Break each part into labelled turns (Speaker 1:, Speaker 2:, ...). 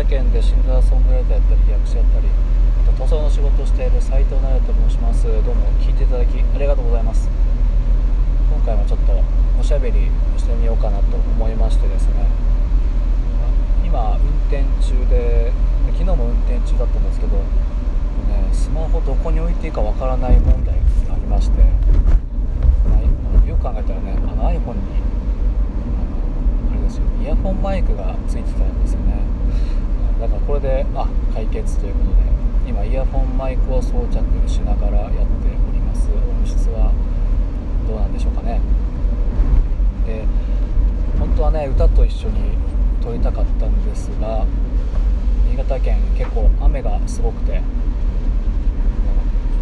Speaker 1: 潟県でシンガーソングライターやったり役者やったりあと塗装の仕事をしている斉藤奈也と申します。どうも聞いていただきありがとうございます。今回はちょっとおしゃべりしてみようかなと思いましてですね。今運転中で昨日も運転中だったんですけど、ね、スマホどこに置いていいかわからない問題がありまして、まあ、よく考えたらねあの iPhone にあれですよイヤホンマイクがついてたんですよね。だからこれであ解決ということで今イヤホンマイクを装着しながらやっております。音質はどうなんでしょうかね。で本当はね歌と一緒に撮りたかったんですが新潟県結構雨がすごくて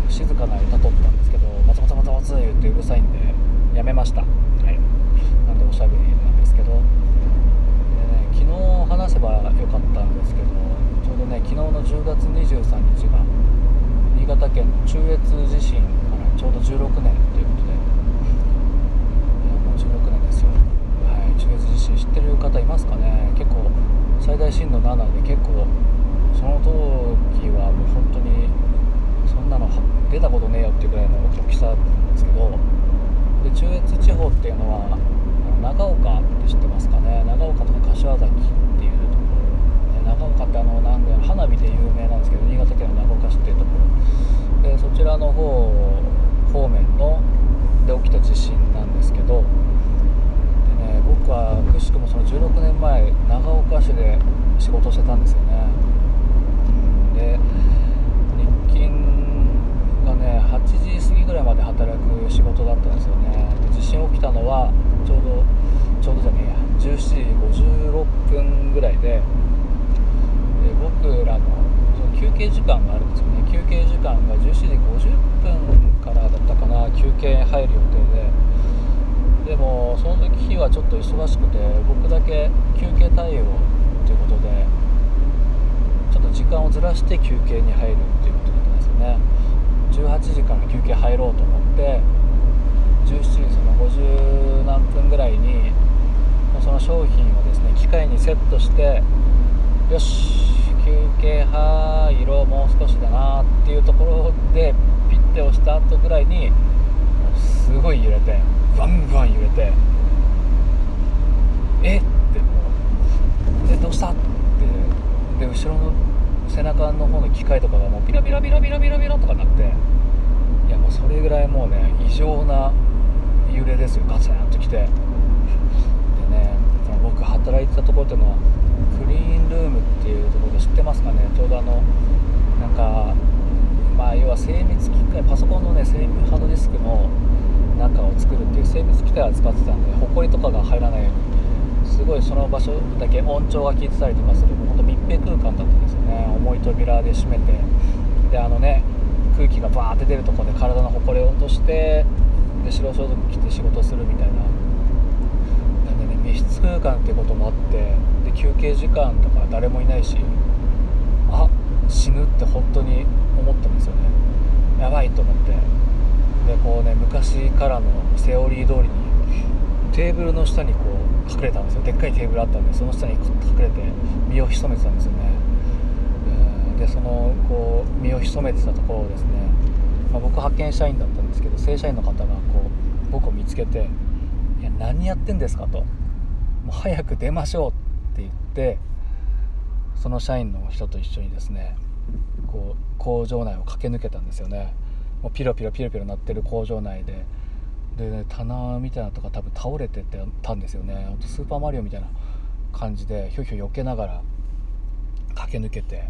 Speaker 1: 静かな歌撮ったんですけどバツバツバツバツ言ってうるさいんでやめました。はいなんでおしゃべりなんですけどで、ね、昨日話せばよかったんですけどちょうどね昨日の10月23日が新潟県の中越地震からちょうど16年ということでいやもう16年ですよ。はい中越地震知ってる方いますかね？結構最大震度7で結構その時はもう本当にそんなの出たことねえよっていうぐらいの大きさなんですけどで中越地方っていうのは長岡って知ってますかね？長岡とか柏崎っていうところ、ね、長岡ってあのなんで花火で有名なんですけど新潟県の長岡市っていうところでそちらの方方面ので起きた地震なんですけどね、僕はくしくもその16年前長岡市で仕事してたんですよねで日勤がね8時過ぎぐらいまで働く仕事だったんですよね。地震起きたのはちょうどちょうどじゃねえや。17時56分ぐらいでで僕らのその休憩時間があるんですよね。休憩時間が17時50分からだったかな。休憩入る予定で。でもその時はちょっと忙しくて僕だけ休憩対応ということでちょっと時間をずらして休憩に入るっていうことだったんですよね。18時から休憩入ろうと思って17時その50何分ぐらいにその商品をですね機械にセットしてよし休憩入ろうもう少しだなっていうところでピッて押した後ぐらいにすごい揺れてガンガン揺れてえってもうえどうしたってで後ろの背中の方の機械とかがもうビラビラビラビラビラビラとかなっていやもうそれぐらいもうね異常な揺れですよガツンときて。でねその僕働いてたところっていうのはクリーンルームっていうところで知ってますかね。ちょうどあのなんかまあ要は精密機械パソコンのね精密ハードディスクの中を作るっていう精密機械を使ってたんで埃とかが入らないようにすごいその場所だけ音調が効いてたりとかする本当密閉空間だったんですよね。重い扉で閉めて。であのね空気がバーって出るとこで体の埃を落としてで白装束着て仕事するみたいな。なんでね密室空間っていうこともあってで休憩時間とか誰もいないしあ死ぬって本当に思ったんですよね。やばいと思って。でこうね昔からのセオリー通りにテーブルの下にこう隠れたんですよ。でっかいテーブルあったんでその下に隠れて身を潜めてたんですよね。でそのこう身を潜めてたところをですね、まあ、僕派遣社員だったんですけど正社員の方が僕を見つけて「いや何やってんですか?」と「もう早く出ましょう」って言ってその社員の人と一緒にですねこう工場内を駆け抜けたんですよね。もうピロピロピロピロ鳴ってる工場内で。で、ね、棚みたいなとか多分倒れててたんですよね。ほんとスーパーマリオみたいな感じでひょひょ避けながら駆け抜けて。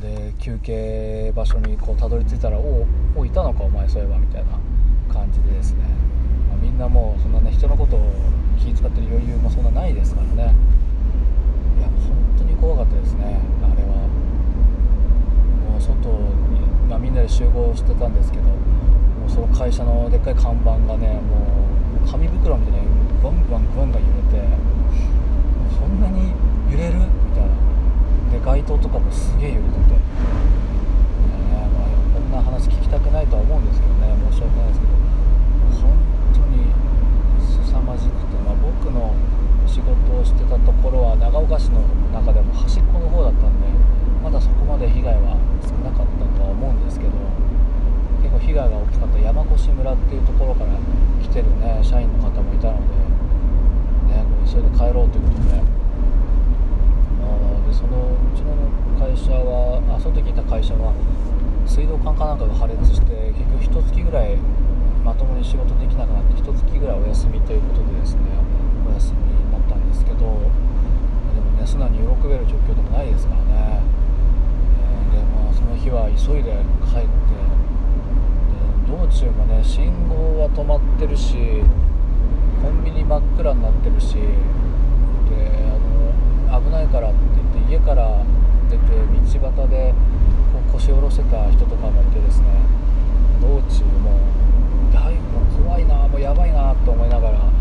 Speaker 1: で休憩場所にこうたどり着いたら「おおいたのか？お前そういえば」みたいな。感じでですね、まあ、みんなもうそんなね人のことを気遣ってる余裕もそんなないですからね。いや本当に怖かったですね。あれは。もう外に、まあ、みんなで集合してたんですけどもうその会社のでっかい看板がねもう紙袋みたいにグワングワングワンが揺れてそんなに揺れるみたいなで街灯とかもすげえ揺れてて、ねまあ、こんな話聞きたくないとは思うんですけどね申し訳ないですけど本当に凄まじくて、まあ、僕の仕事をしてたところは長岡市の中でも端っこの方だったんでまだそこまで被害は少なかったとは思うんですけど結構被害が大きかった山越村っていうところから来てるね社員の方もいたので,、ね、これ急いで帰ろうということで。あでそのうちの会社はあその時いた会社は水道管かなんかが破裂して結局一月ぐらいまともに仕事できなくなって一月ぐらいお休みということでですねお休みですけどでもね素直に喜べる状況でもないですからね、えー、でまあその日は急いで帰ってで道中もね信号は止まってるしコンビニ真っ暗になってるしであの危ないからって言って家から出て道端でこう腰下ろしてた人とかもいてですね道中もだいぶ怖いなもうやばいなと思いながら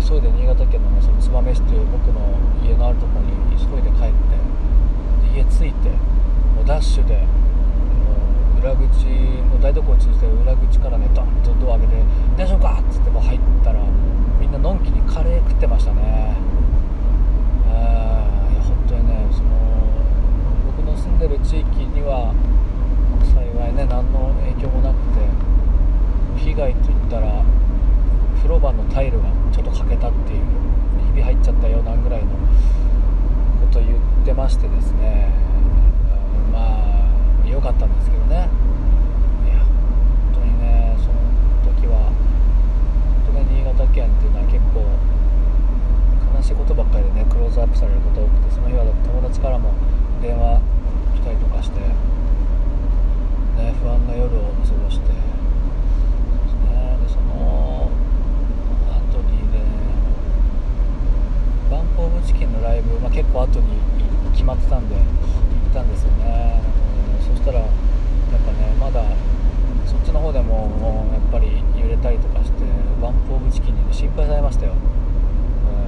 Speaker 1: 急いで新潟県のねその燕市という僕の家のあるところに急いで帰って家着いてもうダッシュでもう裏口の台所に通じて裏口からねドンとドア開けて「大丈夫か?」っつってもう入ったらみんなのんきにカレー食ってましたねあいや本当にねその僕の住んでる地域には幸いね何の影響もなくて被害といったら風呂場のタイルがちょっと欠けたっていうひび入っちゃったよなんぐらいのこと言ってましてですね、うん、まあ良かったんですけどねいや本当にねその時は本当ね新潟県っていうのは結構悲しいことばっかりでねクローズアップされること多くてその日は友達からも電話来たりとかして、ね、不安な夜を過ごして。チキンのライブ、まあ、結構後に決まってたんで行ったんですよね、うん、そしたらやっぱねまだそっちの方でももうやっぱり揺れたりとかしてバンプ・オブ・チキンに、ね、心配されましたよ、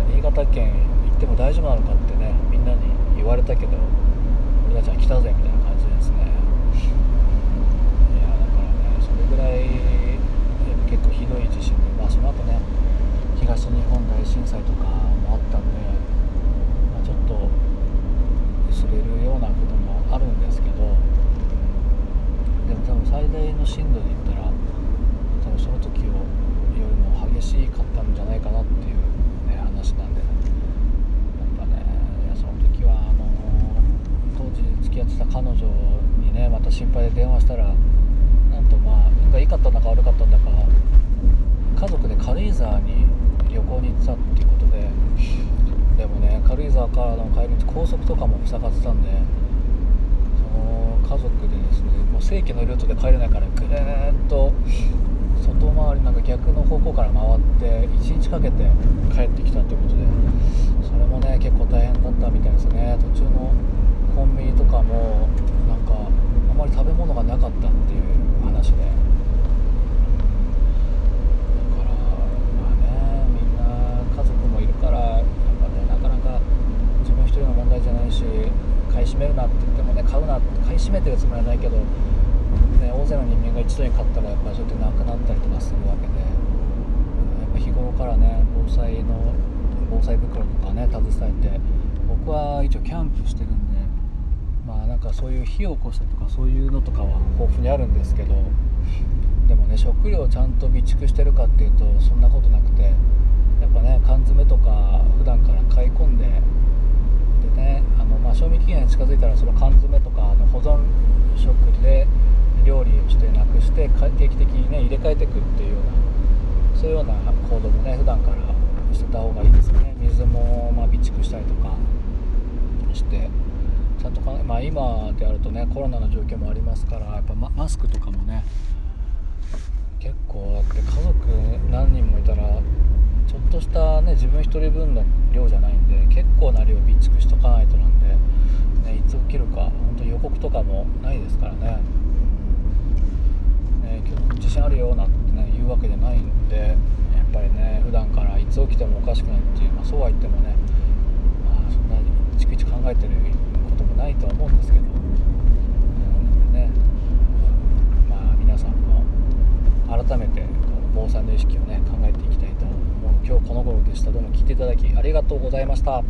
Speaker 1: うん、新潟県行っても大丈夫なのかってねみんなに言われたけど俺たちは来たぜみたいな感じですね。いやだからねそれぐらい結構ひどい地震でまあその後ね東日本大震災とかもあったんでまちょっと薄れるようなこともあるんですけどでも多分最大の震度で言ったら多分その時よりも激しかったんじゃないかなっていう、ね、話なんで、ね、やっぱねいやその時はあの当時付き合ってた彼女にねまた心配で電話したらなんとまあ運が良かったんだか悪かったんだか家族で軽井沢に旅行に行ってたっていうことででもね軽井沢からの帰り道高速とかも塞がってたんでその家族でですねもう正規のルートで帰れないからぐるっと外回りなんか逆の方向から回って1日かけて帰ってきたということでそれもね結構大変だったみたいですね。途中のコンビニとかもなんかあまり食べ物がなかったっていう話でだからまあねみんな家族もいるからやっぱねなかなか自分一人の問題じゃない。し買い占めるなって言ってもね買うな買い占めてるつもりはないけど、ね、大勢の人間が一度に買ったらやっぱりそうやってなくなったりとかするわけでやっぱ日頃からね防災の防災袋とかね携えては一応キャンプしてるんでまあなんかそういう火を起こしたりとかそういうのとかは豊富にあるんですけどでもね食料ちゃんと備蓄してるかっていうとそんなことなくてやっぱね缶詰とか普段から買い込んででねあの、まあ、賞味期限近づいたらその缶詰とかの保存食で料理をしてなくして定期的にね入れ替えていくっていうようなそういうような行動もね普段からしてた方がいいですよね。水もま備蓄したりとか。してちゃんとか、まあ、今であるとねコロナの状況もありますからやっぱマスクとかもね結構だって家族何人もいたらちょっとしたね自分1人分の量じゃないんで結構な量備蓄しとかないとなんで、ね、いつ起きるか本当予告とかもないですからね,、ね今日地震あるよなんてね言うわけじゃないんでやっぱりね普段からいつ起きてもおかしくないっていう、まあ、そうは言ってもね、ピチ考えてることもないとは思うんですけど、うんねまあ、皆さんも改めてこの防災の意識をね考えていきたいと思う。今日この頃でした。どうも聞いていただきありがとうございました。